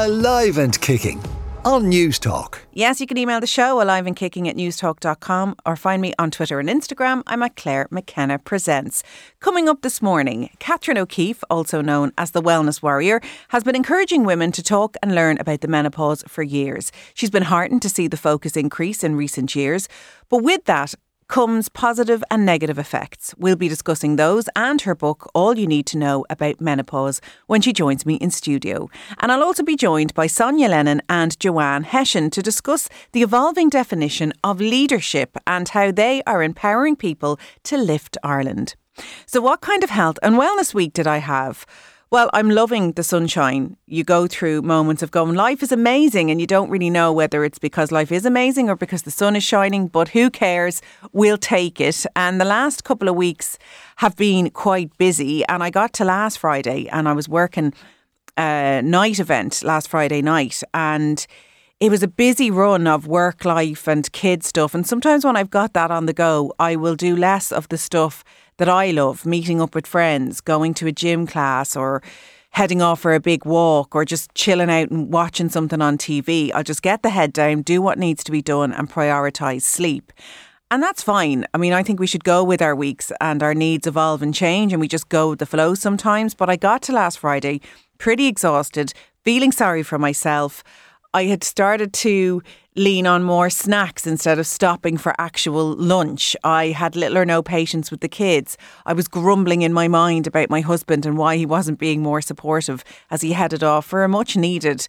Alive and Kicking on Newstalk. Yes, you can email the show alive and kicking at newstalk.com or find me on Twitter and Instagram. I'm at Clare McKenna Presents. Coming up this morning, Catherine O'Keefe, also known as the Wellness Warrior, has been encouraging women to talk and learn about the menopause for years. She's been heartened to see the focus increase in recent years. But with that, comes positive and negative effects. We'll be discussing those and her book, All You Need to Know About Menopause, when she joins me in studio. And I'll also be joined by Sonya Lennon and Joanne Hession to discuss the evolving definition of leadership and how they are empowering people to lift Ireland. So, what kind of health and wellness week did I have? Well, I'm loving the sunshine. You go through moments of going, life is amazing, and you don't really know whether it's because life is amazing or because the sun is shining, but who cares? We'll take it. And the last couple of weeks have been quite busy. And I got to last Friday and I was working a night event last Friday night. And it was a busy run of work life and kid stuff. And sometimes when I've got that on the go, I will do less of the stuff that I love meeting up with friends, going to a gym class, or heading off for a big walk, or just chilling out and watching something on TV. I'll just get the head down, do what needs to be done, and prioritise sleep. And that's fine. I mean, I think we should go with our weeks and our needs evolve and change, and we just go with the flow sometimes. But I got to last Friday pretty exhausted, feeling sorry for myself. I had started to lean on more snacks instead of stopping for actual lunch. I had little or no patience with the kids. I was grumbling in my mind about my husband and why he wasn't being more supportive as he headed off for a much needed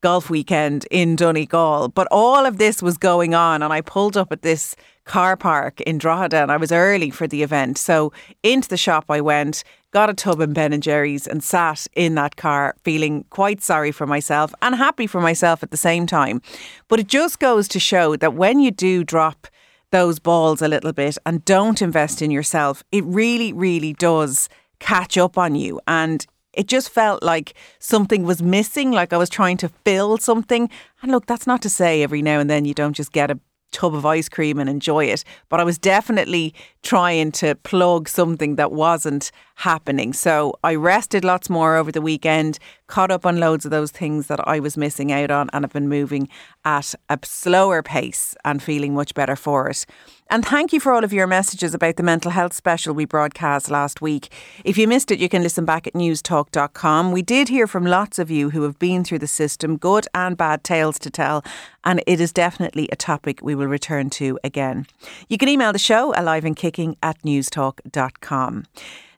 golf weekend in Donegal. But all of this was going on, and I pulled up at this car park in Drogheda and I was early for the event. So into the shop I went, got a tub in Ben and Jerry's and sat in that car feeling quite sorry for myself and happy for myself at the same time. But it just goes to show that when you do drop those balls a little bit and don't invest in yourself, it really, really does catch up on you. And it just felt like something was missing, like I was trying to fill something. And look, that's not to say every now and then you don't just get a tub of ice cream and enjoy it. But I was definitely trying to plug something that wasn't happening. So I rested lots more over the weekend, caught up on loads of those things that I was missing out on, and have been moving at a slower pace and feeling much better for it. And thank you for all of your messages about the mental health special we broadcast last week. If you missed it, you can listen back at newstalk.com. We did hear from lots of you who have been through the system, good and bad tales to tell, and it is definitely a topic we will return to again. You can email the show alive and kicking at newstalk.com.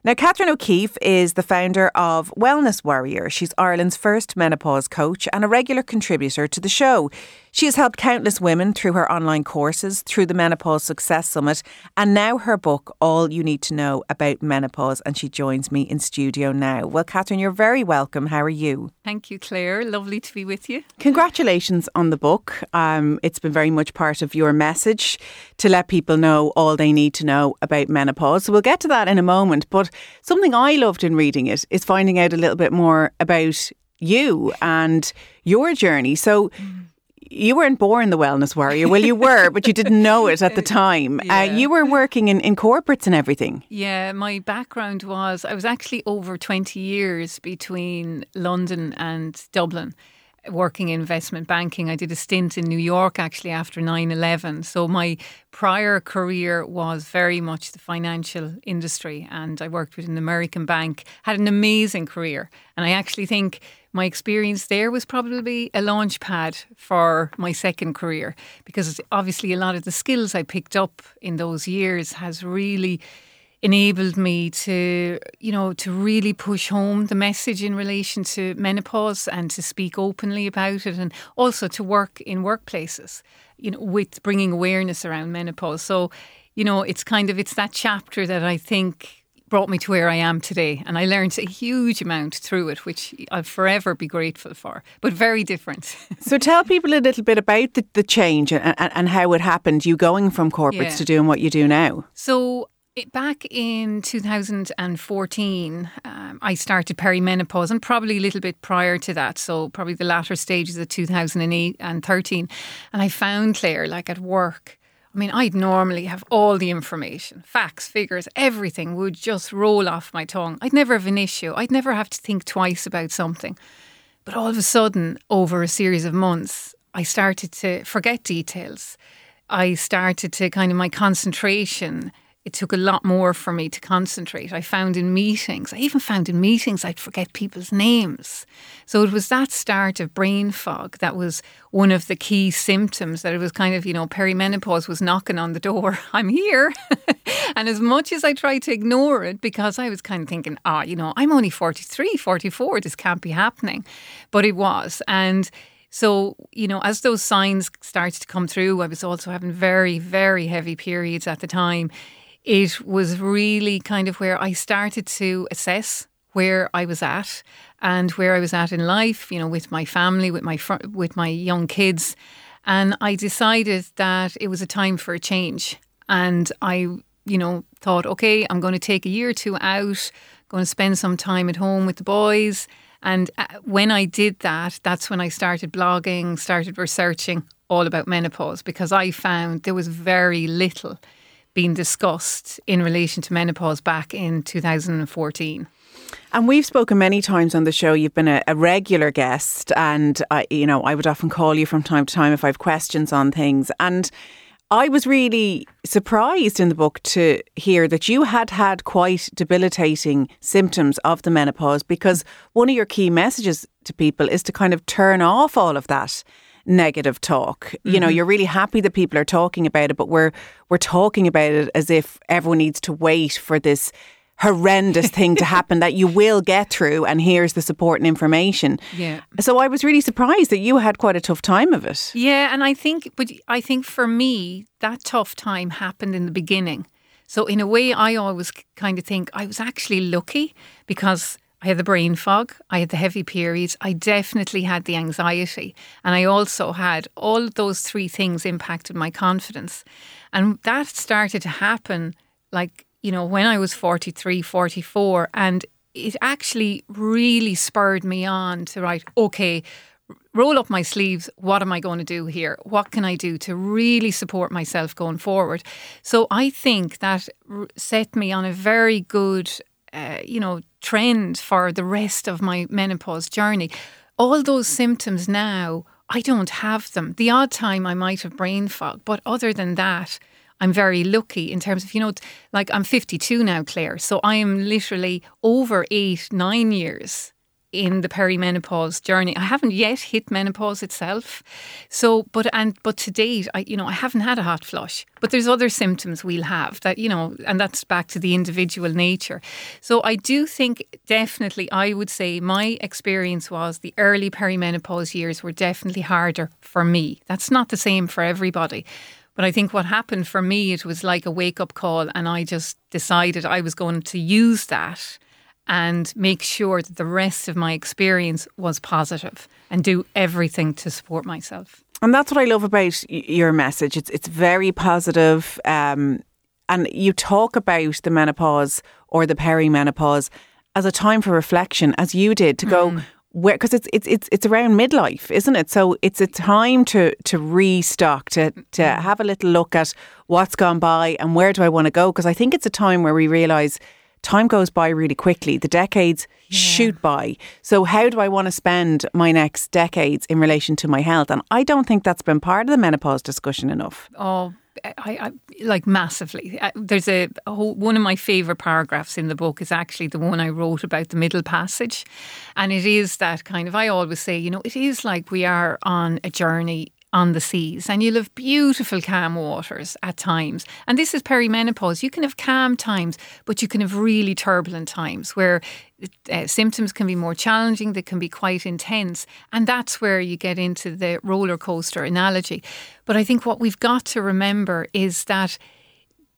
Now, Catherine O'Keefe is the founder of Wellness Warrior. She's Ireland's first menopause coach and a regular contributor to the show. She has helped countless women through her online courses, through the Menopause Success Summit, and now her book, All You Need to Know About Menopause. And she joins me in studio now. Well, Catherine, you're very welcome. How are you? Thank you, Clare. Lovely to be with you. Congratulations on the book. Um, it's been very much part of your message to let people know all they need to know about menopause. So we'll get to that in a moment. But something I loved in reading it is finding out a little bit more about you and your journey. So, mm you weren't born the wellness warrior. Well, you were, but you didn't know it at the time. Yeah. Uh, you were working in, in corporates and everything. Yeah, my background was I was actually over 20 years between London and Dublin working in investment banking. I did a stint in New York actually after 9 11. So my prior career was very much the financial industry and I worked with an American bank, had an amazing career. And I actually think my experience there was probably a launch pad for my second career because obviously a lot of the skills I picked up in those years has really enabled me to, you know, to really push home the message in relation to menopause and to speak openly about it and also to work in workplaces, you know, with bringing awareness around menopause. So, you know, it's kind of it's that chapter that I think brought me to where I am today. And I learned a huge amount through it, which I'll forever be grateful for, but very different. so tell people a little bit about the, the change and, and, and how it happened, you going from corporates yeah. to doing what you do now. So back in 2014, um, I started perimenopause, and probably a little bit prior to that, so probably the latter stages of 2008 and 13. And I found Clare, like at work, I mean, I'd normally have all the information, facts, figures, everything would just roll off my tongue. I'd never have an issue. I'd never have to think twice about something. But all of a sudden, over a series of months, I started to forget details. I started to kind of my concentration it took a lot more for me to concentrate. I found in meetings, I even found in meetings I'd forget people's names. So it was that start of brain fog that was one of the key symptoms that it was kind of, you know, perimenopause was knocking on the door. I'm here. and as much as I tried to ignore it, because I was kind of thinking, ah, oh, you know, I'm only 43, 44, this can't be happening. But it was. And so, you know, as those signs started to come through, I was also having very, very heavy periods at the time it was really kind of where I started to assess where I was at and where I was at in life, you know, with my family, with my fr- with my young kids, and I decided that it was a time for a change. And I, you know, thought, okay, I'm going to take a year or two out, going to spend some time at home with the boys. And uh, when I did that, that's when I started blogging, started researching all about menopause because I found there was very little been discussed in relation to menopause back in 2014. And we've spoken many times on the show. You've been a, a regular guest, and I, you know, I would often call you from time to time if I have questions on things. And I was really surprised in the book to hear that you had had quite debilitating symptoms of the menopause because one of your key messages to people is to kind of turn off all of that negative talk. Mm-hmm. You know, mm-hmm. you're really happy that people are talking about it, but we're we're talking about it as if everyone needs to wait for this horrendous thing to happen that you will get through and here's the support and information. Yeah. So I was really surprised that you had quite a tough time of it. Yeah, and I think but I think for me that tough time happened in the beginning. So in a way I always kind of think I was actually lucky because I had the brain fog, I had the heavy periods, I definitely had the anxiety, and I also had all those three things impacted my confidence. And that started to happen like, you know, when I was 43, 44, and it actually really spurred me on to write, okay, roll up my sleeves. What am I going to do here? What can I do to really support myself going forward? So I think that set me on a very good uh, you know, trend for the rest of my menopause journey. All those symptoms now, I don't have them. The odd time I might have brain fog, but other than that, I'm very lucky in terms of, you know, like I'm 52 now, Clare. So I am literally over eight, nine years in the perimenopause journey. I haven't yet hit menopause itself. So, but and but to date, I you know I haven't had a hot flush. But there's other symptoms we'll have that you know, and that's back to the individual nature. So I do think definitely I would say my experience was the early perimenopause years were definitely harder for me. That's not the same for everybody. But I think what happened for me, it was like a wake up call, and I just decided I was going to use that and make sure that the rest of my experience was positive and do everything to support myself. And that's what I love about your message. It's it's very positive, um, and you talk about the menopause or the perimenopause as a time for reflection, as you did, to go mm. where because it's it's it's it's around midlife, isn't it? So it's a time to to restock, to to mm. have a little look at what's gone by and where do I want to go? Because I think it's a time where we realise time goes by really quickly. The decades yeah. shoot by. So, how do I want to spend my next decades in relation to my health? And I don't think that's been part of the menopause discussion enough. Oh, I, I, like massively. There's a, a whole, one of my favorite paragraphs in the book is actually the one I wrote about the middle passage, and it is that kind of. I always say, you know, it is like we are on a journey on the seas and you'll have beautiful calm waters at times. And this is perimenopause. You can have calm times, but you can have really turbulent times where uh, symptoms can be more challenging, they can be quite intense. And that's where you get into the roller coaster analogy. But I think what we've got to remember is that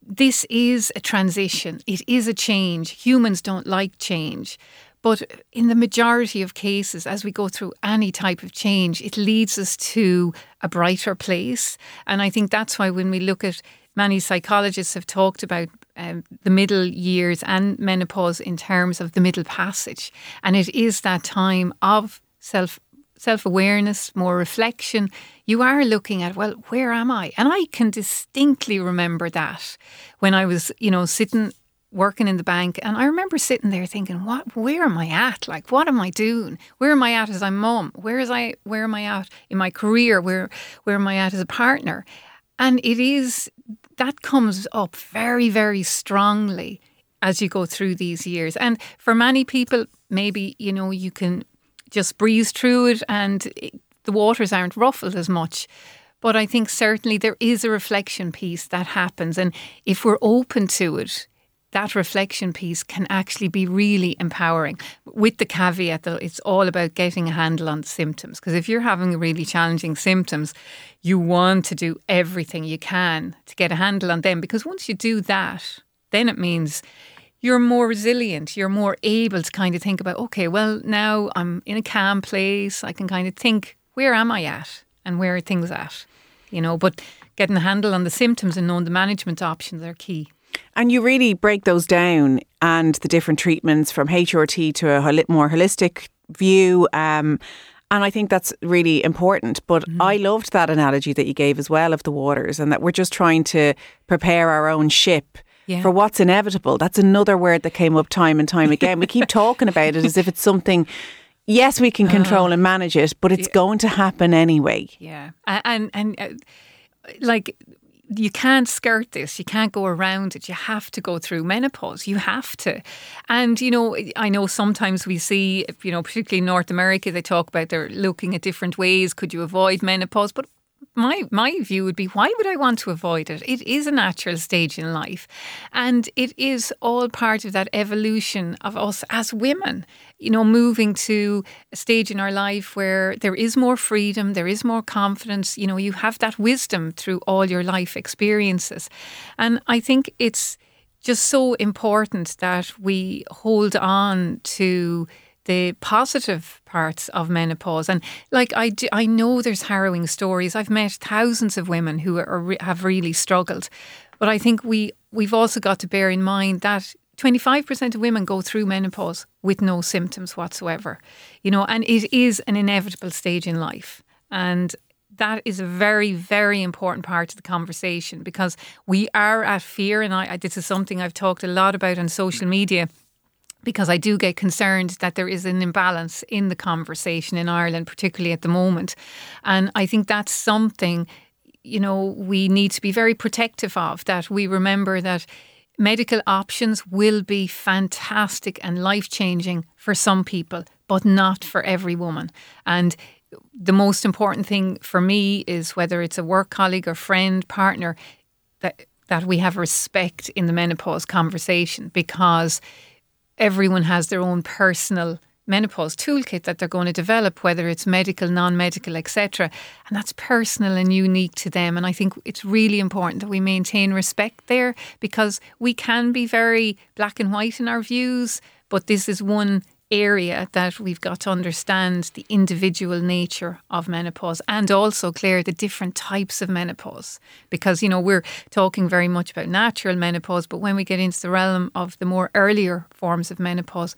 this is a transition, it is a change. Humans don't like change. But in the majority of cases, as we go through any type of change, it leads us to a brighter place. And I think that's why when we look at many psychologists have talked about um, the middle years and menopause in terms of the middle passage. And it is that time of self self awareness, more reflection. You are looking at, well, where am I? And I can distinctly remember that when I was, you know, sitting working in the bank. And I remember sitting there thinking, what where am I at? Like what am I doing? Where am I at as a mum? Where is I where am I at in my career? Where where am I at as a partner? And it is that comes up very, very strongly as you go through these years. And for many people, maybe, you know, you can just breeze through it and it, the waters aren't ruffled as much. But I think certainly there is a reflection piece that happens. And if we're open to it, that reflection piece can actually be really empowering with the caveat that it's all about getting a handle on the symptoms. Because if you're having really challenging symptoms, you want to do everything you can to get a handle on them. Because once you do that, then it means you're more resilient. You're more able to kind of think about, okay, well, now I'm in a calm place. I can kind of think, where am I at and where are things at? You know, but getting a handle on the symptoms and knowing the management options are key. And you really break those down and the different treatments from HRT to a more holistic view. Um, and I think that's really important. But mm-hmm. I loved that analogy that you gave as well of the waters and that we're just trying to prepare our own ship. Yeah. For what's inevitable. That's another word that came up time and time again. we keep talking about it as if it's something yes, we can control uh, and manage it, but it's yeah. going to happen anyway. Yeah, and and, and uh, like you can't skirt this. You can't go around it. You have to go through menopause. You have to. And, you know, I know sometimes we see, you know, particularly North America, they talk about they're looking at different ways. Could you avoid menopause? But my my view would be why would I want to avoid it? It is a natural stage in life, and it is all part of that evolution of us as women. You know, moving to a stage in our life where there is more freedom, there is more confidence. You know, you have that wisdom through all your life experiences, and I think it's just so important that we hold on to the positive parts of menopause. And like I, do, I know there's harrowing stories. I've met thousands of women who are, have really struggled, but I think we we've also got to bear in mind that 25% of women go through menopause with no symptoms whatsoever. You know, and it is an inevitable stage in life. And that is a very, very important part of the conversation because we are at fear. And I, this is something I've talked a lot about on social media because I do get concerned that there is an imbalance in the conversation in Ireland, particularly at the moment. And I think that's something, you know, we need to be very protective of, that we remember that medical options will be fantastic and life changing for some people, but not for every woman. And the most important thing for me is whether it's a work colleague or friend, partner, that that we have respect in the menopause conversation because everyone has their own personal menopause toolkit that they're going to develop, whether it's medical, non medical, etc. And that's personal and unique to them. And I think it's really important that we maintain respect there because we can be very black and white in our views, but this is one area that we've got to understand the individual nature of menopause and also clear the different types of menopause. Because you know we're talking very much about natural menopause but when we get into the realm of the more earlier forms of menopause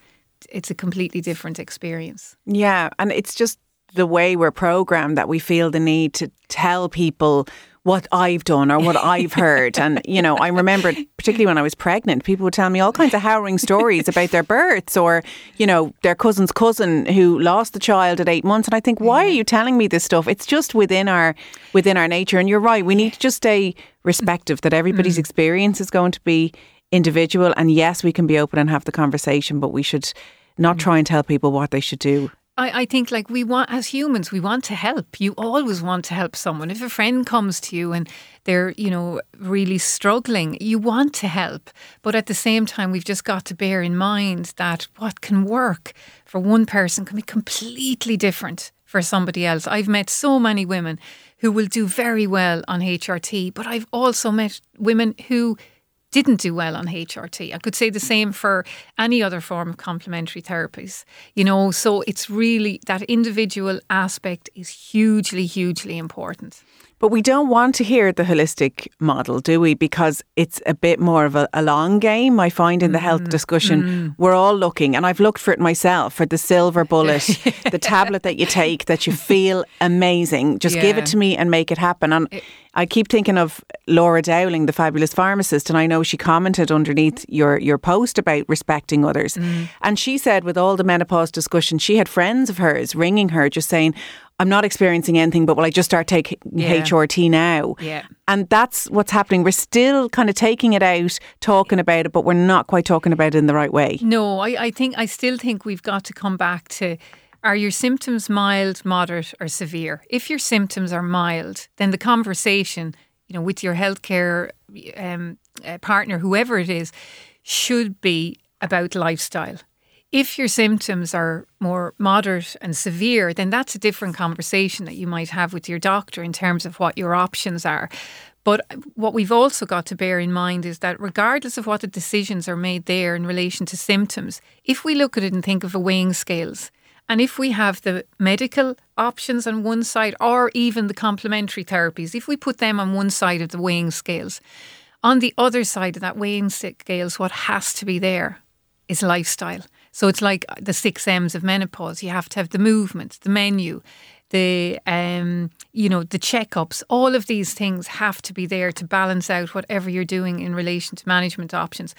it's a completely different experience. Yeah and it's just the way we're programmed that we feel the need to tell people what I've done or what I've heard. And, you know, I remember, particularly when I was pregnant, people would tell me all kinds of harrowing stories about their births or, you know, their cousin's cousin who lost the child at eight months. And I think, why are you telling me this stuff? It's just within our within our nature. And you're right, we need to just stay respective that everybody's mm. experience is going to be individual. And yes, we can be open and have the conversation, but we should not mm. try and tell people what they should do. I, I think like we want as humans we want to help. You always want to help someone. If a friend comes to you and they're you know really struggling you want to help. But at the same time we've just got to bear in mind that what can work for one person can be completely different for somebody else. I've met so many women who will do very well on HRT but I've also met women who didn't do well on HRT. I could say the same for any other form of complementary therapies. You know, so it's really that individual aspect is hugely, hugely important. But we don't want to hear the holistic model, do we? Because it's a bit more of a, a long game. I find in the health Mm. discussion, we're all looking, and I've looked for it myself for the silver bullet, the tablet that you take that you feel amazing. Just give it to me and make it happen. And I keep thinking of Laura Dowling, the fabulous pharmacist, and I know she commented underneath your, your post about respecting others. Mm. And she said, with all the menopause discussion, she had friends of hers ringing her just saying, I'm not experiencing anything, but will I just start taking Yeah. HRT now? Yeah. And that's what's happening. We're still kind of taking it out, talking about it, but we're not quite talking about it in the right way. No, I, I think I still think we've got to come back to are your symptoms mild, moderate, or severe? If your symptoms are mild, then the conversation, you know, with your healthcare um, uh, partner, whoever it is, should be about lifestyle. If your symptoms are more moderate and severe, then that's a different conversation that you might have with your doctor in terms of what your options are. But what we've also got to bear in mind is that regardless of what the decisions are made there in relation to symptoms, if we look at it and think of a weighing scales, and if we have the medical options on one side or even the complementary therapies, if we put them on one side of the weighing scales, on the other side of that weighing scales, what has to be there is lifestyle. So it's like the six M's of menopause. You have to have the movement, the menu, the um, you know, the checkups. All of these things have to be there to balance out whatever you're doing in relation to management options.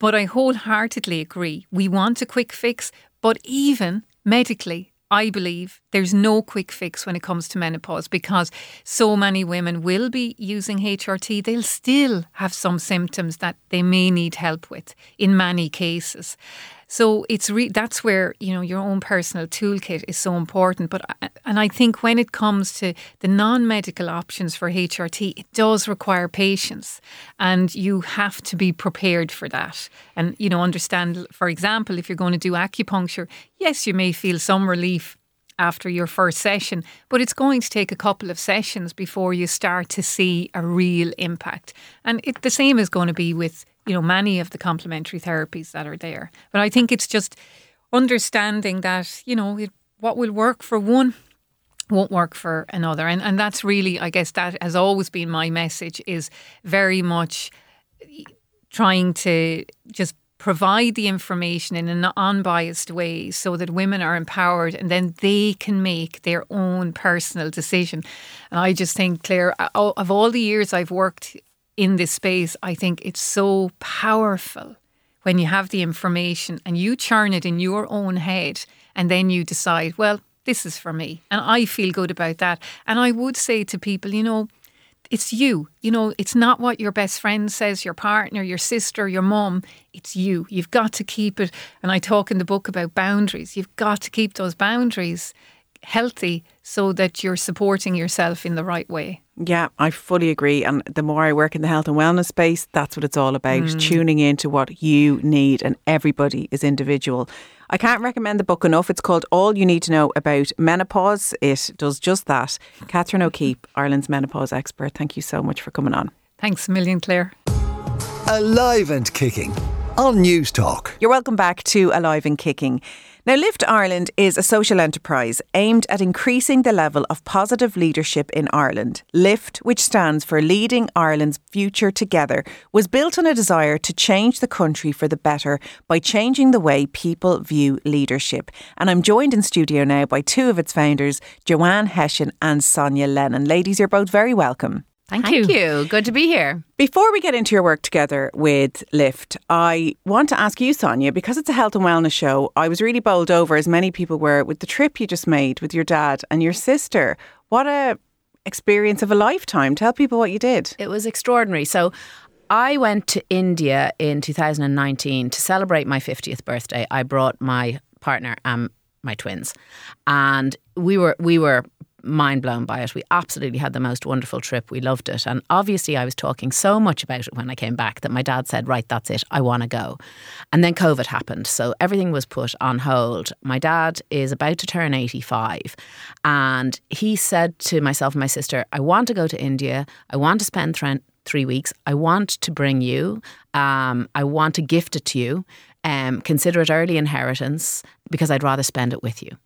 But I wholeheartedly agree. We want a quick fix, but even medically, I believe there's no quick fix when it comes to menopause because so many women will be using HRT. They'll still have some symptoms that they may need help with in many cases. So it's re- that's where you know your own personal toolkit is so important. But uh, and I think when it comes to the non-medical options for HRT, it does require patience, and you have to be prepared for that. And you know, understand. For example, if you're going to do acupuncture, yes, you may feel some relief after your first session, but it's going to take a couple of sessions before you start to see a real impact. And it, the same is going to be with you know many of the complementary therapies that are there. But I think it's just understanding that you know it, what will work for one won't work for another, and and that's really I guess that has always been my message is very much eh, trying to just provide the information in an unbiased way so that women are empowered and then they can make their own personal decision. And I just think, Clare, of all the years I've worked in this space, I think it's so powerful when you have the information and you churn it in your own head and then you decide, well, this is for me. And I feel good about that. And I would say to people, you know, it's you. You know, it's not what your best friend says, your partner, your sister, your mum. It's you. You've got to keep it. And I talk in the book about boundaries. You've got to keep those boundaries healthy so that you're supporting yourself in the right way. Yeah, I fully agree. And the more I work in the health and wellness space, that's what it's all about Mm. tuning into what you need, and everybody is individual. I can't recommend the book enough. It's called All You Need to Know About Menopause. It does just that. Catherine O'Keefe, Ireland's menopause expert, thank you so much for coming on. Thanks a million, Clare. Alive and kicking on Newstalk. You're welcome back to Alive and Kicking. Now, Lift Ireland is a social enterprise aimed at increasing the level of positive leadership in Ireland. Lift, which stands for Leading Ireland's Future Together, was built on a desire to change the country for the better by changing the way people view leadership. And I'm joined in studio now by two of its founders, Joanne Hession and Sonya Lennon. Ladies, you're both very welcome. Thank, you. Thank you. You. Good to be here. Before we get into your work together with Lift, I want to ask you, Sonya, because it's a health and wellness show, I was really bowled over, as many people were, with the trip you just made with your dad and your sister. What a experience of a lifetime. Tell people what you did. It was extraordinary. So I went to India in 2019 to celebrate my 50th birthday. I brought my partner and my twins. And we were we were mind blown by it. We absolutely had the most wonderful trip. We loved it. And obviously, I was talking so much about it when I came back that my dad said, Right, that's it. I want to go. And then COVID happened. So everything was put on hold. My dad is about to turn 85. And he said to myself and my sister, I want to go to India. I want to spend th- three weeks. I want to bring you. Um, I want to gift it to you. Um, consider it early inheritance because I'd rather spend it with you.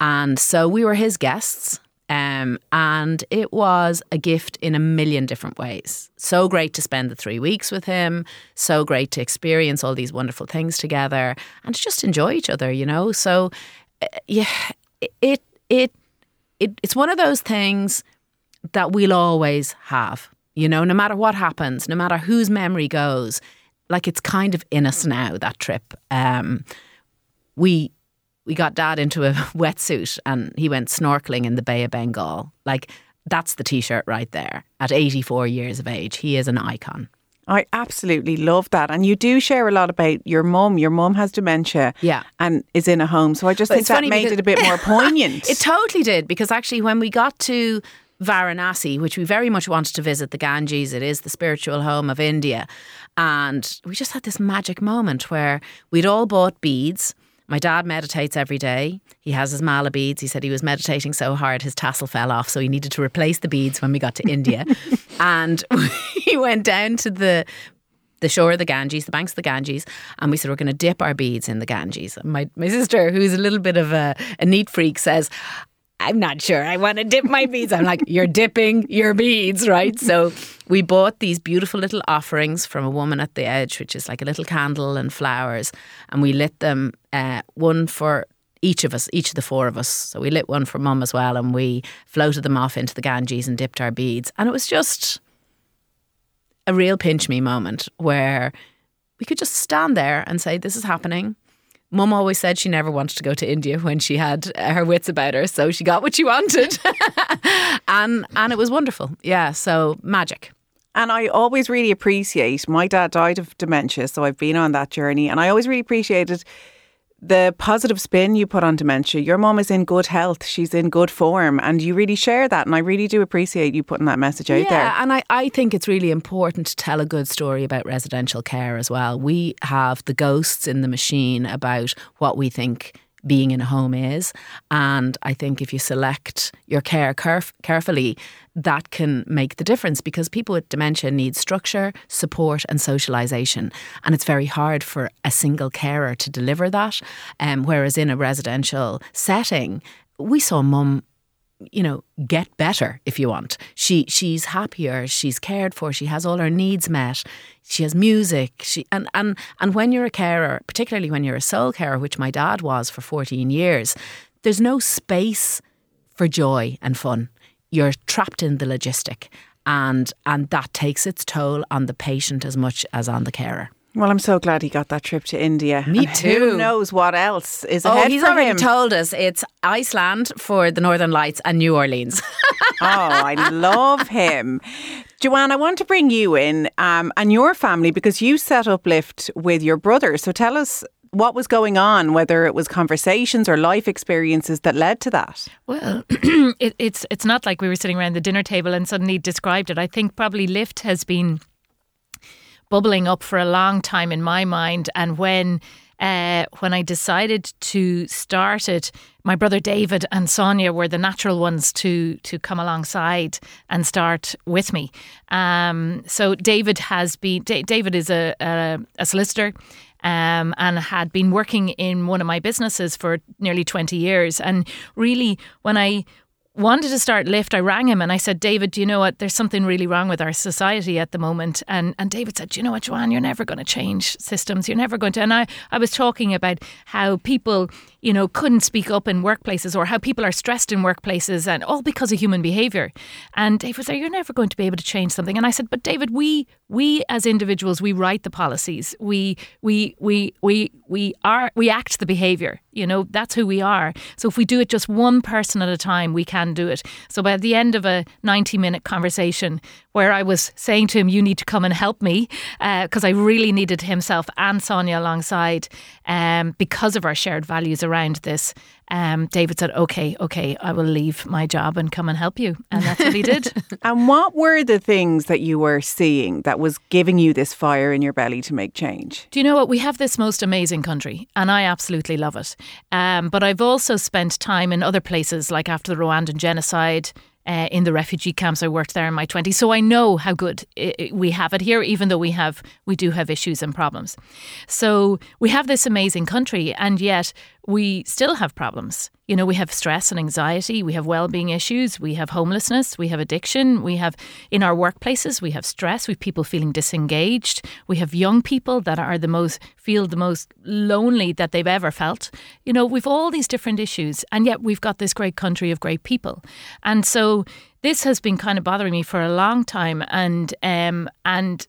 And so we were his guests Um, and it was a gift in a million different ways. So great to spend the three weeks with him. So great to experience all these wonderful things together and to just enjoy each other, you know? So, uh, yeah, it, it, it, it's one of those things that we'll always have, you know, no matter what happens, no matter whose memory goes. Like it's kind of in us now, that trip. Um, we we got dad into a wetsuit and he went snorkeling in the Bay of Bengal. Like that's the t-shirt right there. At 84 years of age, he is an icon. I absolutely love that. And you do share a lot about your mum. Your mum has dementia Yeah. and is in a home. So I just But think that made it a bit more poignant. It totally did because actually, when we got to Varanasi, which we very much wanted to visit the Ganges, it is the spiritual home of India, and we just had this magic moment where we'd all bought beads. My dad meditates every day. He has his mala beads. He said he was meditating so hard his tassel fell off, so he needed to replace the beads when we got to India. and he went down to the the shore of the Ganges, the banks of the Ganges, and we said we're going to dip our beads in the Ganges. And my my sister, who's a little bit of a, a neat freak, says. I'm not sure. I want to dip my beads. I'm like, you're dipping your beads, right? So we bought these beautiful little offerings from a woman at the edge, which is like a little candle and flowers, and we lit them uh, one for each of us, each of the four of us. So we lit one for mum as well, and we floated them off into the Ganges and dipped our beads, and it was just a real pinch me moment where we could just stand there and say, This is happening. Mum always said she never wanted to go to India when she had her wits about her, so she got what she wanted, and and it was wonderful. Yeah, so magic. And I always really appreciate, my dad died of dementia, so I've been on that journey. And I always really appreciated the positive spin you put on dementia. Your mom is in good health, she's in good form, and you really share that. And I really do appreciate you putting that message out there. yeah, there. and I, I think it's really important to tell a good story about residential care as well. We have the ghosts in the machine about what we think being in a home is. And I think if you select your care caref- carefully, that can make the difference because people with dementia need structure, support, and socialisation. And it's very hard for a single carer to deliver that. Um, whereas in a residential setting, we saw mum you know, get better if you want. She she's happier, she's cared for, she has all her needs met, she has music, she and and and when you're a carer, particularly when you're a sole carer, which my dad was for 14 years, there's no space for joy and fun. You're trapped in the logistic and and that takes its toll on the patient as much as on the carer. Well, I'm so glad he got that trip to India. Me And too. Who knows what else is ahead of him? Oh, he's already him? told us it's Iceland for the Northern Lights and New Orleans. oh, I love him. Joanne, I want to bring you in um, and your family because you set up Lift with your brother. So tell us what was going on, whether it was conversations or life experiences that led to that. Well, it, it's it's not like we were sitting around the dinner table and suddenly described it. I think probably Lift has been bubbling up for a long time in my mind, and when. Uh, when I decided to start it, my brother David and Sonya were the natural ones to to come alongside and start with me. Um, so David has been Da- David is a, a, a solicitor um, and had been working in one of my businesses for nearly 20 years. And really, when I wanted to start Lift, I rang him and I said, David, do you know what? There's something really wrong with our society at the moment. And and David said, do you know what, Joanne, you're never going to change systems. You're never going to. And I, I was talking about how people, you know, couldn't speak up in workplaces or how people are stressed in workplaces and all because of human behavior. And David said, you're never going to be able to change something. And I said, but David, we we as individuals, we write the policies. We we we we we are we act the behavior. You know, that's who we are. So if we do it just one person at a time, we can do it. So by the end of a 90 minute conversation where I was saying to him, you need to come and help me, because I really needed himself and Sonya alongside um, because of our shared values around this. Um, David said, okay, okay, I will leave my job and come and help you. And that's what he did. And what were the things that you were seeing that was giving you this fire in your belly to make change? Do you know what? We have this most amazing country, and I absolutely love it. Um, but I've also spent time in other places, like after the Rwandan genocide. Uh, in the refugee camps, I worked there in my twenties, so I know how good i i we have it here. Even though we have, we do have issues and problems. So we have this amazing country, and yet we still have problems. You know, we have stress and anxiety, we have well-being issues, we have homelessness, we have addiction, we have in our workplaces, we have stress, we have people feeling disengaged, we have young people that are the most feel the most lonely that they've ever felt. You know, we've all these different issues and yet we've got this great country of great people. And so this has been kind of bothering me for a long time and um and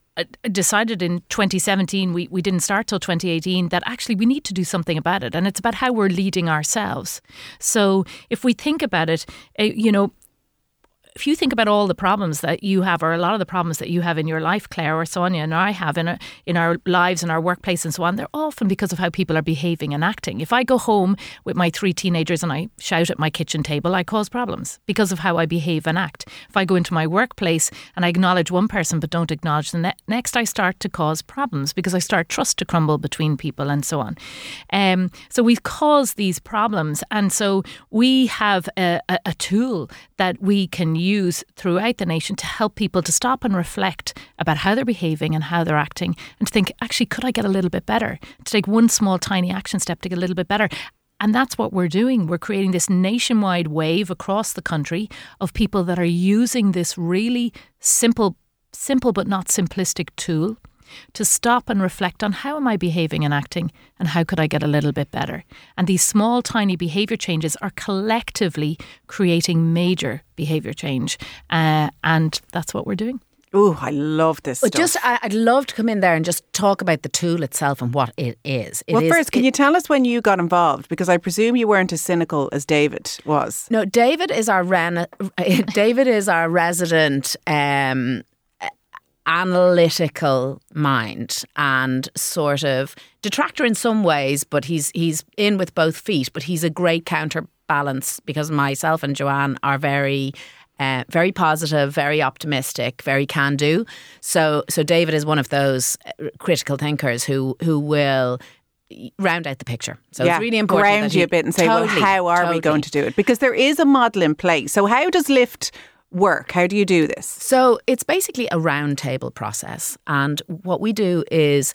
decided in 2017, we, we didn't start till 2018, that actually we need to do something about it. And it's about how we're leading ourselves. So if we think about it, uh, you know, if you think about all the problems that you have, or a lot of the problems that you have in your life, Clare or Sonya and I have in a, in our lives, and our workplace, and so on, they're often because of how people are behaving and acting. If I go home with my three teenagers and I shout at my kitchen table, I cause problems because of how I behave and act. If I go into my workplace and I acknowledge one person but don't acknowledge the ne- next, I start to cause problems because I start trust to crumble between people and so on. Um, so we cause these problems, and so we have a, a, a tool that we can use throughout the nation to help people to stop and reflect about how they're behaving and how they're acting and to think, actually, could I get a little bit better? To take one small, tiny action step to get a little bit better. And that's what we're doing. We're creating this nationwide wave across the country of people that are using this really simple, simple but not simplistic tool to stop and reflect on how am I behaving and acting and how could I get a little bit better. And these small, tiny behaviour changes are collectively creating major behaviour change. Uh, and that's what we're doing. Oh, I love this. But stuff. just, I- I'd love to come in there and just talk about the tool itself and what it is. It well, is- first, can it- you tell us when you got involved? Because I presume you weren't as cynical as David was. No, David is our ren- David is our resident um, analytical mind and sort of detractor in some ways, but he's he's in with both feet. But he's a great counterbalance because myself and Joanne are very. Uh, very positive, very optimistic, very can do. So, so David is one of those uh, critical thinkers who who will round out the picture. So yeah, it's really important. ground you a bit and say, Totally, well, how are we going to do it? Because there is a model in place. So, how does Lift work? How do you do this? So it's basically a roundtable process. And what we do is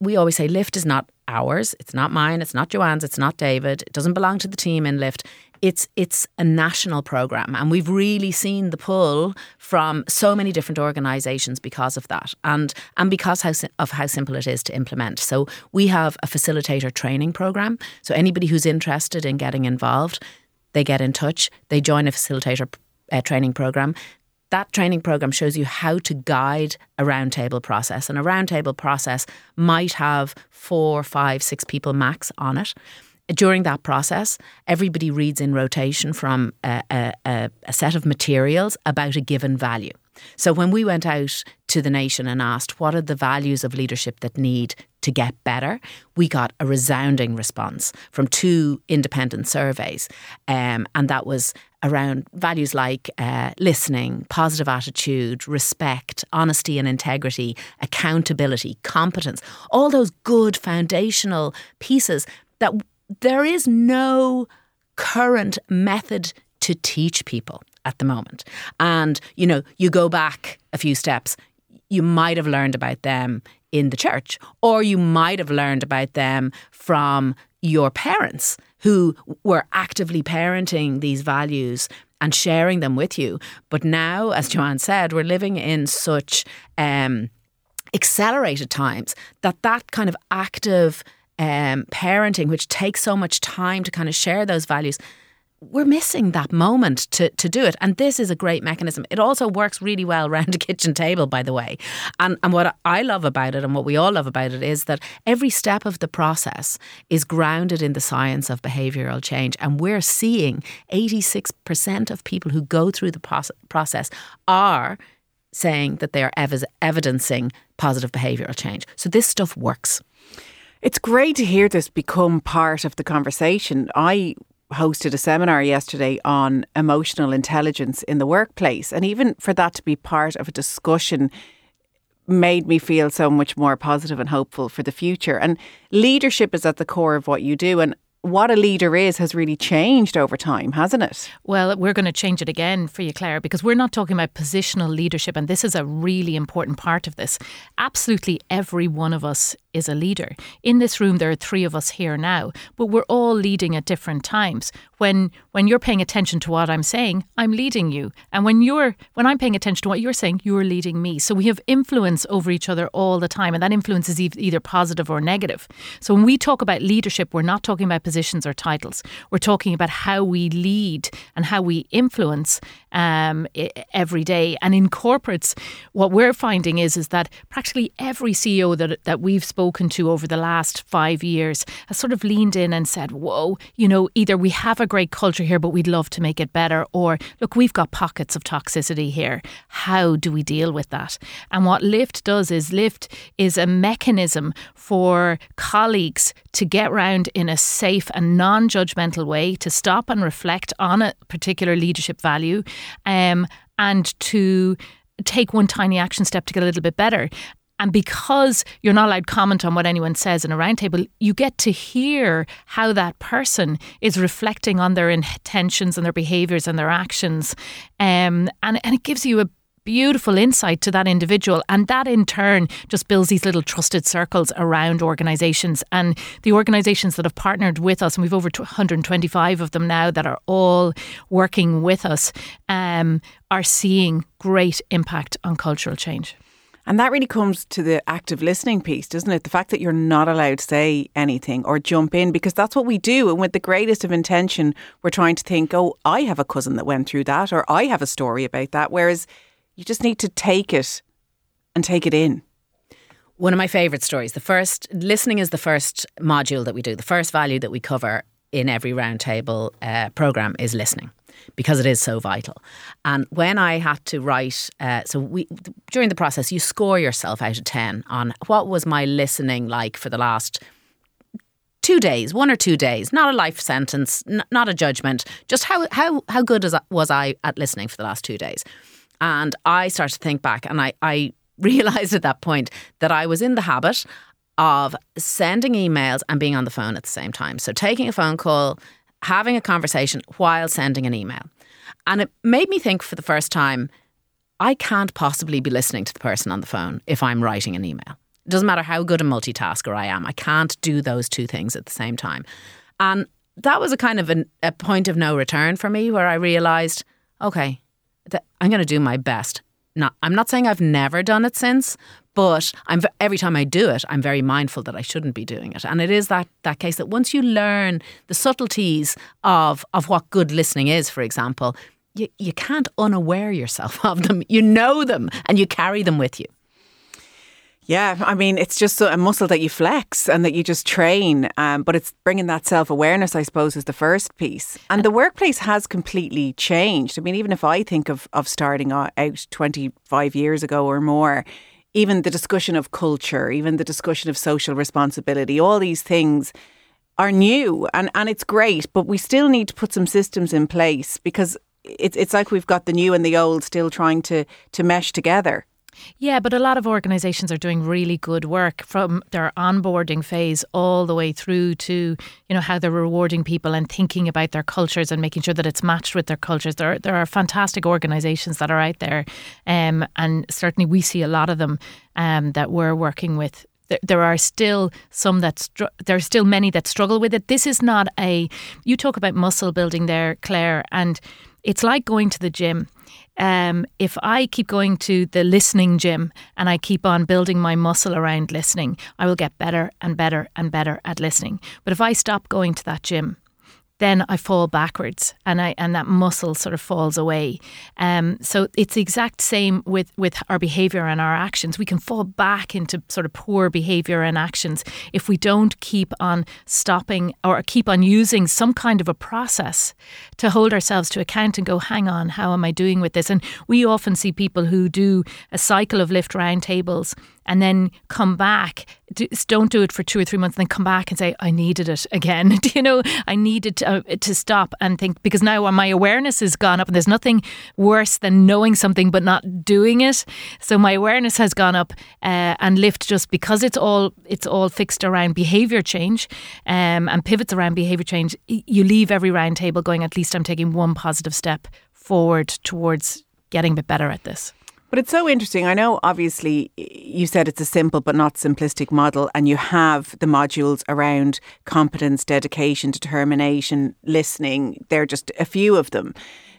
we always say Lift is not ours, it's not mine, it's not Joanne's, it's not David, it doesn't belong to the team in Lift. It's it's a national program and we've really seen the pull from so many different organizations because of that and and because how, of how simple it is to implement. So we have a facilitator training program. So anybody who's interested in getting involved, they get in touch, they join a facilitator uh, training program. That training program shows you how to guide a roundtable process, and a roundtable process might have four, five, six people max on it. During that process, everybody reads in rotation from a, a, a, set of materials about a given value. So when we went out to the nation and asked what are the values of leadership that need to get better, we got a resounding response from two independent surveys, um, and that was around values like uh, listening, positive attitude, respect, honesty and integrity, accountability, competence, all those good foundational pieces that there is no current method to teach people at the moment. And, you know, you go back a few steps, you might have learned about them in the church, or you might have learned about them from your parents who were actively parenting these values and sharing them with you. But now, as Joanne said, we're living in such um, accelerated times that that kind of active um, parenting, which takes so much time to kind of share those values, we're missing that moment to, to do it. And this is a great mechanism. It also works really well around a kitchen table, by the way. And, and what I love about it and what we all love about it is that every step of the process is grounded in the science of behavioural change. And we're seeing 86% of people who go through the proce- process are saying that they are ev- evidencing positive behavioural change. So this stuff works. It's great to hear this become part of the conversation. I hosted a seminar yesterday on emotional intelligence in the workplace, and even for that to be part of a discussion made me feel so much more positive and hopeful for the future. And leadership is at the core of what you do. And what a leader is has really changed over time, hasn't it? Well, we're going to change it again for you, Clare, because we're not talking about positional leadership, and this is a really important part of this. Absolutely every one of us is a leader. In this room, there are three of us here now, but we're all leading at different times. When when you're paying attention to what I'm saying, I'm leading you, and when you're when I'm paying attention to what you're saying, you're leading me. So we have influence over each other all the time, and that influence is either positive or negative. So when we talk about leadership, we're not talking about positions or titles. We're talking about how we lead and how we influence um, every day. And in corporates, what we're finding is is that practically every CEO that that we've spoken to over the last five years has sort of leaned in and said, "Whoa, you know, either we have a great culture here, but we'd love to make it better, or look, we've got pockets of toxicity here. How do we deal with that?" And what Lift does is Lift is a mechanism for colleagues to get round in a safe and non judgmental way, to stop and reflect on a particular leadership value, um, and to take one tiny action step to get a little bit better. And because you're not allowed comment on what anyone says in a roundtable, you get to hear how that person is reflecting on their intentions and their behaviours and their actions. Um, and, and it gives you a beautiful insight to that individual. And that in turn just builds these little trusted circles around organizations. And the organizations that have partnered with us, and we've over 125 of them now that are all working with us, um, are seeing great impact on cultural change. And that really comes to the active listening piece, doesn't it? The fact that you're not allowed to say anything or jump in because that's what we do. And with the greatest of intention, we're trying to think, oh, I have a cousin that went through that, or I have a story about that. Whereas you just need to take it and take it in. One of my favourite stories. The first listening is the first module that we do. The first value that we cover in every roundtable uh, program is listening because it is so vital. And when I had to write, uh, so we during the process, you score yourself out of ten on what was my listening like for the last two days, one or two days, not a life sentence, n- not a judgment, just how how how good was I at listening for the last two days. And I started to think back and I, I realized at that point that I was in the habit of sending emails and being on the phone at the same time. So taking a phone call, having a conversation while sending an email. And it made me think for the first time, I can't possibly be listening to the person on the phone if I'm writing an email. It doesn't matter how good a multitasker I am, I can't do those two things at the same time. And that was a kind of an, a point of no return for me where I realized, okay, I'm going to do my best. Not, I'm not saying I've never done it since, but I'm every time I do it, I'm very mindful that I shouldn't be doing it. And it is that that case that once you learn the subtleties of of what good listening is, for example, you, you can't unaware yourself of them. You know them and you carry them with you. Yeah, I mean, it's just a muscle that you flex and that you just train. Um, but it's bringing that self awareness, I suppose, is the first piece. And the workplace has completely changed. I mean, even if I think of, of starting out 25 years ago or more, even the discussion of culture, even the discussion of social responsibility, all these things are new and, and it's great, but we still need to put some systems in place because it's it's like we've got the new and the old still trying to to mesh together. Yeah, but a lot of organisations are doing really good work from their onboarding phase all the way through to you know how they're rewarding people and thinking about their cultures and making sure that it's matched with their cultures. There, there are fantastic organisations that are out there, um, and certainly we see a lot of them um, that we're working with there are still some that str- there are still many that struggle with it. This is not a you talk about muscle building there, Clare, and it's like going to the gym um, if I keep going to the listening gym and I keep on building my muscle around listening, I will get better and better and better at listening. But if I stop going to that gym then I fall backwards and I and that muscle sort of falls away. Um, so it's the exact same with with our behavior and our actions. We can fall back into sort of poor behavior and actions if we don't keep on stopping or keep on using some kind of a process to hold ourselves to account and go, hang on, how am I doing with this? And we often see people who do a cycle of lift roundtables and then come back. Don't do it for two or three months, and then come back and say, I needed it again. do you know, I needed, to, uh, to stop and think because now my awareness has gone up and there's nothing worse than knowing something but not doing it. So my awareness has gone up uh, and lift just because it's all it's all fixed around behaviour change um, and pivots around behaviour change. You leave every round table going at least I'm taking one positive step forward towards getting a bit better at this. But it's so interesting. I know, obviously, you said it's a simple but not simplistic model, and you have the modules around competence, dedication, determination, listening. They're just a few of them.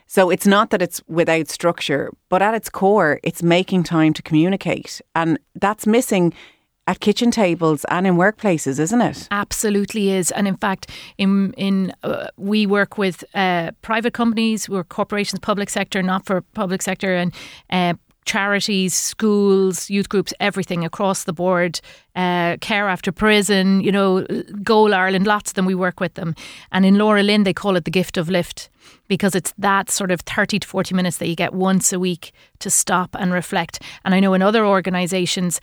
So it's not that it's without structure, but at its core, it's making time to communicate. And that's missing at kitchen tables and in workplaces, isn't it? Absolutely is. And in fact, in in uh, we work with uh, private companies, we're corporations, public sector, not for public sector, and uh, charities, schools, youth groups, everything across the board, uh, care after prison, you know, Goal Ireland, lots of them, we work with them. And in LauraLynn, they call it the gift of lift because it's that sort of 30 to 40 minutes that you get once a week to stop and reflect. And I know in other organisations,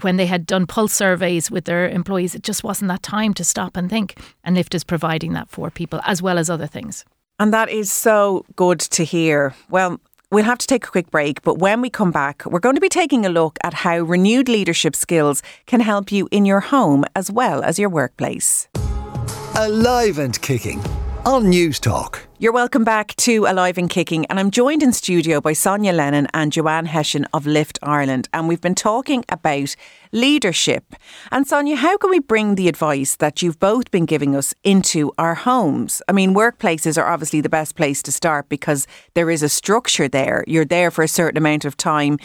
when they had done pulse surveys with their employees, it just wasn't that time to stop and think. And Lift is providing that for people as well as other things. And that is so good to hear. Well, We'll have to take a quick break, but when we come back, we're going to be taking a look at how renewed leadership skills can help you in your home as well as your workplace. Alive and kicking on Newstalk. You're welcome back to Alive and Kicking, and I'm joined in studio by Sonya Lennon and Joanne Hession of Lift Ireland, and we've been talking about leadership. And Sonya, how can we bring the advice that you've both been giving us into our homes? I mean, workplaces are obviously the best place to start because there is a structure there. You're there for a certain amount of time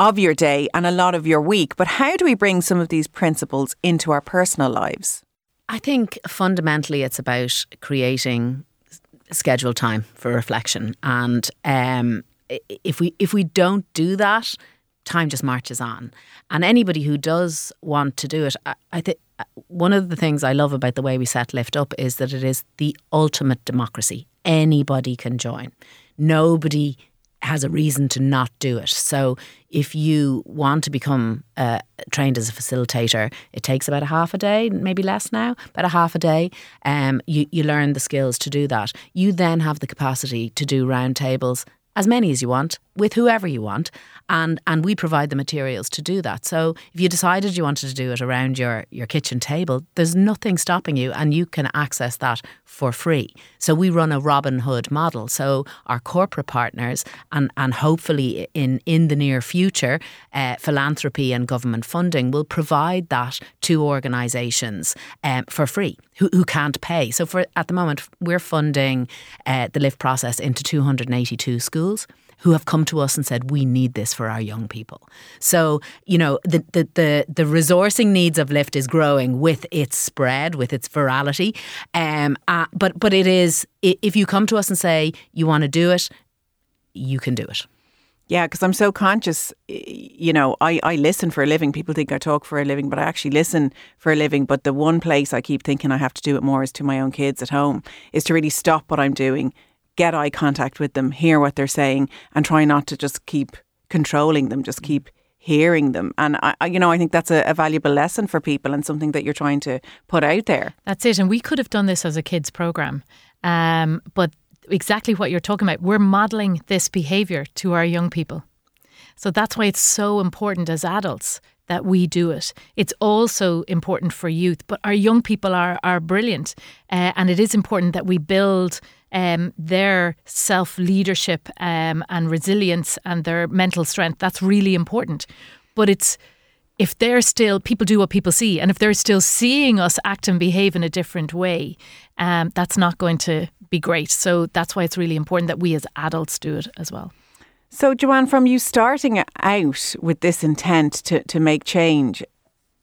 of your day and a lot of your week, but how do we bring some of these principles into our personal lives? I think fundamentally it's about creating scheduled time for reflection, and um, if we if we don't do that, time just marches on. And anybody who does want to do it, I, I think one of the things I love about the way we set Lift up is that it is the ultimate democracy. Anybody can join. Nobody has a reason to not do it. So if you want to become uh, trained as a facilitator, it takes about a half a day, maybe less now, about a half a day. Um, you, you learn the skills to do that. You then have the capacity to do roundtables, as many as you want, with whoever you want and and we provide the materials to do that. So if you decided you wanted to do it around your your kitchen table, there's nothing stopping you, and you can access that for free. So we run a Robin Hood model. So our corporate partners and and hopefully in in the near future, uh, philanthropy and government funding will provide that to organisations um, for free who, who can't pay. So for at the moment, we're funding uh, the lift process into 282 schools who have come to us and said, we need this for our young people. So, you know, the, the, the, the resourcing needs of Lift is growing with its spread, with its virality. Um, uh, but, but it is, if you come to us and say you want to do it, you can do it. Yeah, because I'm so conscious, you know, I, I listen for a living. People think I talk for a living, but I actually listen for a living. But the one place I keep thinking I have to do it more is to my own kids at home, is to really stop what I'm doing get eye contact with them, hear what they're saying, and try not to just keep controlling them, just keep hearing them. And I, you know, I think that's a, a, valuable lesson for people and something that you're trying to put out there. That's it. And we could have done this as a kids program, um, but exactly what you're talking about, we're modelling this behaviour to our young people. So that's why it's so important as adults that we do it. It's also important for youth, but our young people are are brilliant, uh, and it is important that we build um, their self leadership um, and resilience and their mental strength. That's really important. But it's if they're still people do what people see, and if they're still seeing us act and behave in a different way, um, that's not going to be great. So that's why it's really important that we as adults do it as well. So, Joanne, from you starting out with this intent to, to make change,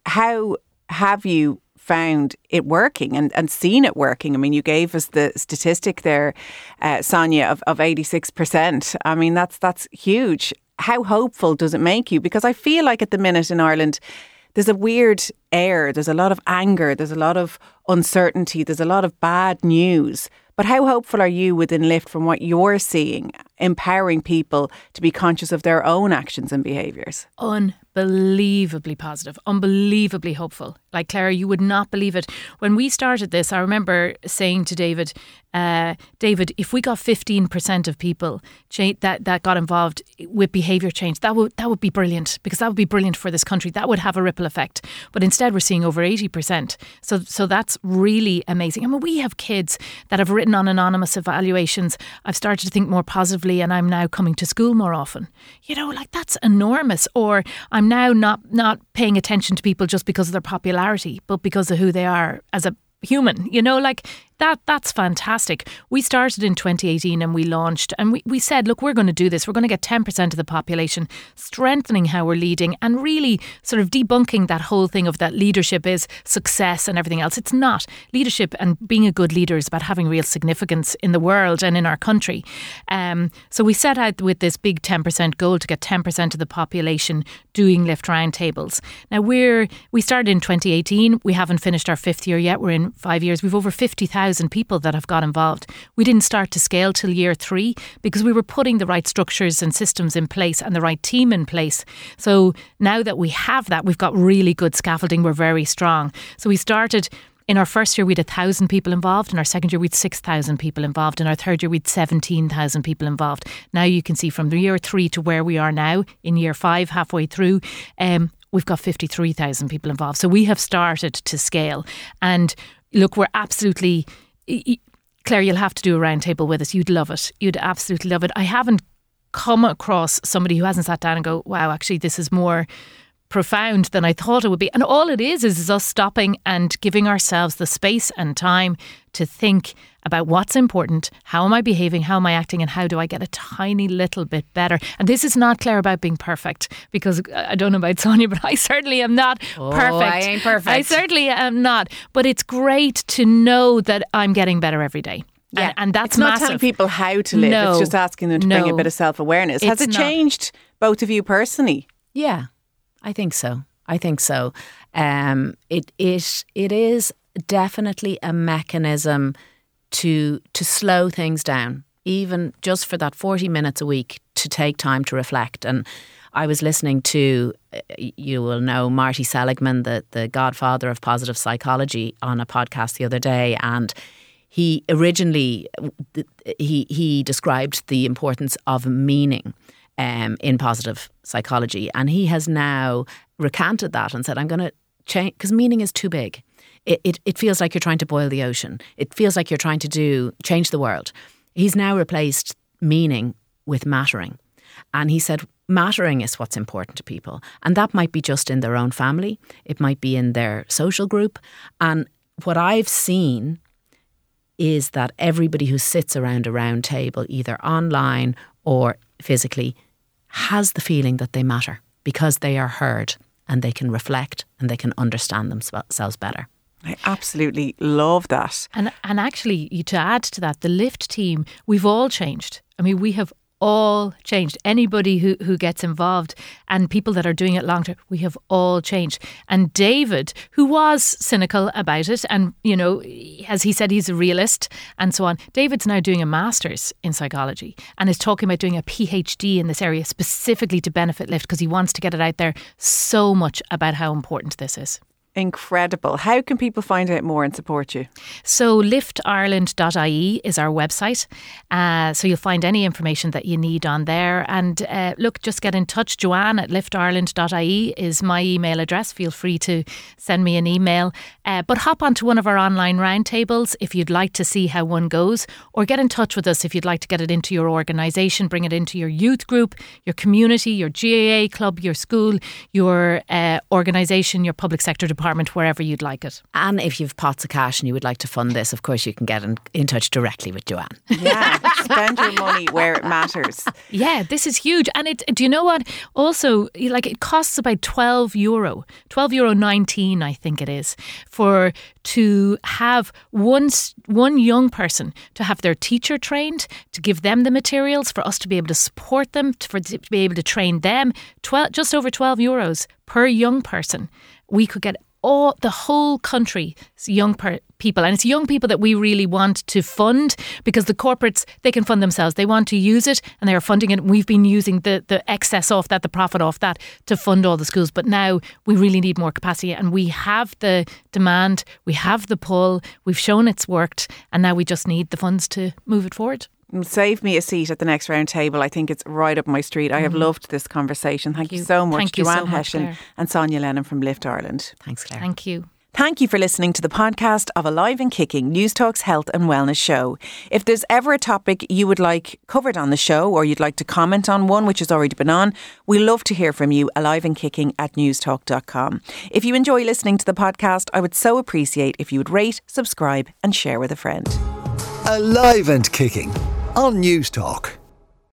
how have you found it working and, and seen it working. I mean, you gave us the statistic there, uh, Sonya, of, of 86%. I mean, that's that's huge. How hopeful does it make you? Because I feel like at the minute in Ireland, there's a weird air, there's a lot of anger, there's a lot of uncertainty, there's a lot of bad news. But how hopeful are you within Lift from what you're seeing, empowering people to be conscious of their own actions and behaviours? Unbelievable unbelievably positive, unbelievably hopeful. Like Clara, you would not believe it. When we started this, I remember saying to David, uh, David, if we got 15% of people that, that got involved with behaviour change, that would, that would be brilliant because that would be brilliant for this country. That would have a ripple effect. But instead, we're seeing over 80%. So, so that's really amazing. I mean, we have kids that have written on anonymous evaluations. I've started to think more positively and I'm now coming to school more often. You know, like that's enormous. Or I'm now not, not paying attention to people just because of their popularity, but because of who they are as a human. You know, like that that's fantastic. We started in 2018 and we launched and we, we said, look, we're going to do this. We're going to get 10% of the population, strengthening how we're leading and really sort of debunking that whole thing of that leadership is success and everything else. It's not. Leadership and being a good leader is about having real significance in the world and in our country. Um, so we set out with this big 10% goal to get 10% of the population doing lift roundtables. Now we're we started in 2018. We haven't finished our fifth year yet. We're in five years. We've over 50,000 thousand people that have got involved. We didn't start to scale till year three because we were putting the right structures and systems in place and the right team in place. So now that we have that, we've got really good scaffolding. We're very strong. So we started. In our first year, we had 1,000 people involved. In our second year, we had 6,000 people involved. In our third year, we had 17,000 people involved. Now you can see from the year three to where we are now in year five, halfway through, um, we've got 53,000 people involved. So we have started to scale. And look, we're absolutely. Clare, you'll have to do a roundtable with us. You'd love it. You'd absolutely love it. I haven't come across somebody who hasn't sat down and go, wow, actually, this is more profound than I thought it would be. And all it is is, is us stopping and giving ourselves the space and time to think about what's important, how am I behaving, how am I acting, and how do I get a tiny little bit better. And this is not clear about being perfect because I don't know about Sonya, but I certainly am not oh, perfect. I ain't perfect. I certainly am not. But it's great to know that I'm getting better every day. Yeah, and, and that's it's not massive. telling people how to live. No, it's just asking them to no, bring a bit of self awareness. Has it not. changed both of you personally? Yeah, I think so. I think so. Um, it it it is definitely a mechanism to to slow things down, even just for that forty minutes a week to take time to reflect. And I was listening to uh, you will know Marty Seligman, the the godfather of positive psychology, on a podcast the other day, and he originally he he described the importance of meaning um, in positive psychology. And he has now recanted that and said, I'm going to change, because meaning is too big. It, it, it feels like you're trying to boil the ocean. It feels like you're trying to do change the world. He's now replaced meaning with mattering. And he said, mattering is what's important to people. And that might be just in their own family, it might be in their social group. And what I've seen is that everybody who sits around a round table, either online or physically, has the feeling that they matter because they are heard and they can reflect and they can understand themselves better. I absolutely love that. And and actually, to add to that, the lift team, we've all changed. I mean, we have all changed. Anybody who, who gets involved and people that are doing it long term, we have all changed. And David, who was cynical about it, and, you know, as he said, he's a realist and so on, David's now doing a master's in psychology and is talking about doing a PhD in this area specifically to benefit Lift because he wants to get it out there so much about how important this is. Incredible. How can people find out more and support you? So, liftireland.ie is our website. Uh, so, you'll find any information that you need on there. And uh, look, just get in touch. Joanne at liftireland.ie is my email address. Feel free to send me an email. Uh, but hop onto one of our online roundtables if you'd like to see how one goes, or get in touch with us if you'd like to get it into your organisation, bring it into your youth group, your community, your GAA club, your school, your uh, organisation, your public sector department department wherever you'd like it. And if you've pots of cash and you would like to fund this, of course, you can get in, in touch directly with Joanne. Yeah, spend your money where it matters. Yeah, this is huge. And it, do you know what? Also, like it costs about 12 euro, 12 euro 19, I think it is, for to have one, one young person to have their teacher trained, to give them the materials, for us to be able to support them, for to be able to train them. 12, just over 12 euros per young person. We could get all the whole country young per- people. And it's young people that we really want to fund because the corporates they can fund themselves. They want to use it and they're funding it. We've been using the the excess off that the profit off that to fund all the schools. But now we really need more capacity and we have the demand. We have the pull. We've shown it's worked and now we just need the funds to move it forward Save me a seat at the next round table. I think it's right up my street. I have mm-hmm. loved this conversation. Thank, you. so much, Thank you so Joanne much, Hession Clare. and Sonya Lennon from Lift Ireland. Thanks, Clare. thank you Thank you for listening to the podcast of Alive and Kicking, Newstalk's health and wellness show. If there's ever a topic you would like covered on the show or you'd like to comment on one which has already been on, we love to hear from you, alive and kicking at newstalk.com. If you enjoy listening to the podcast, I would so appreciate if you would rate, subscribe, and share with a friend. Alive and Kicking on Newstalk.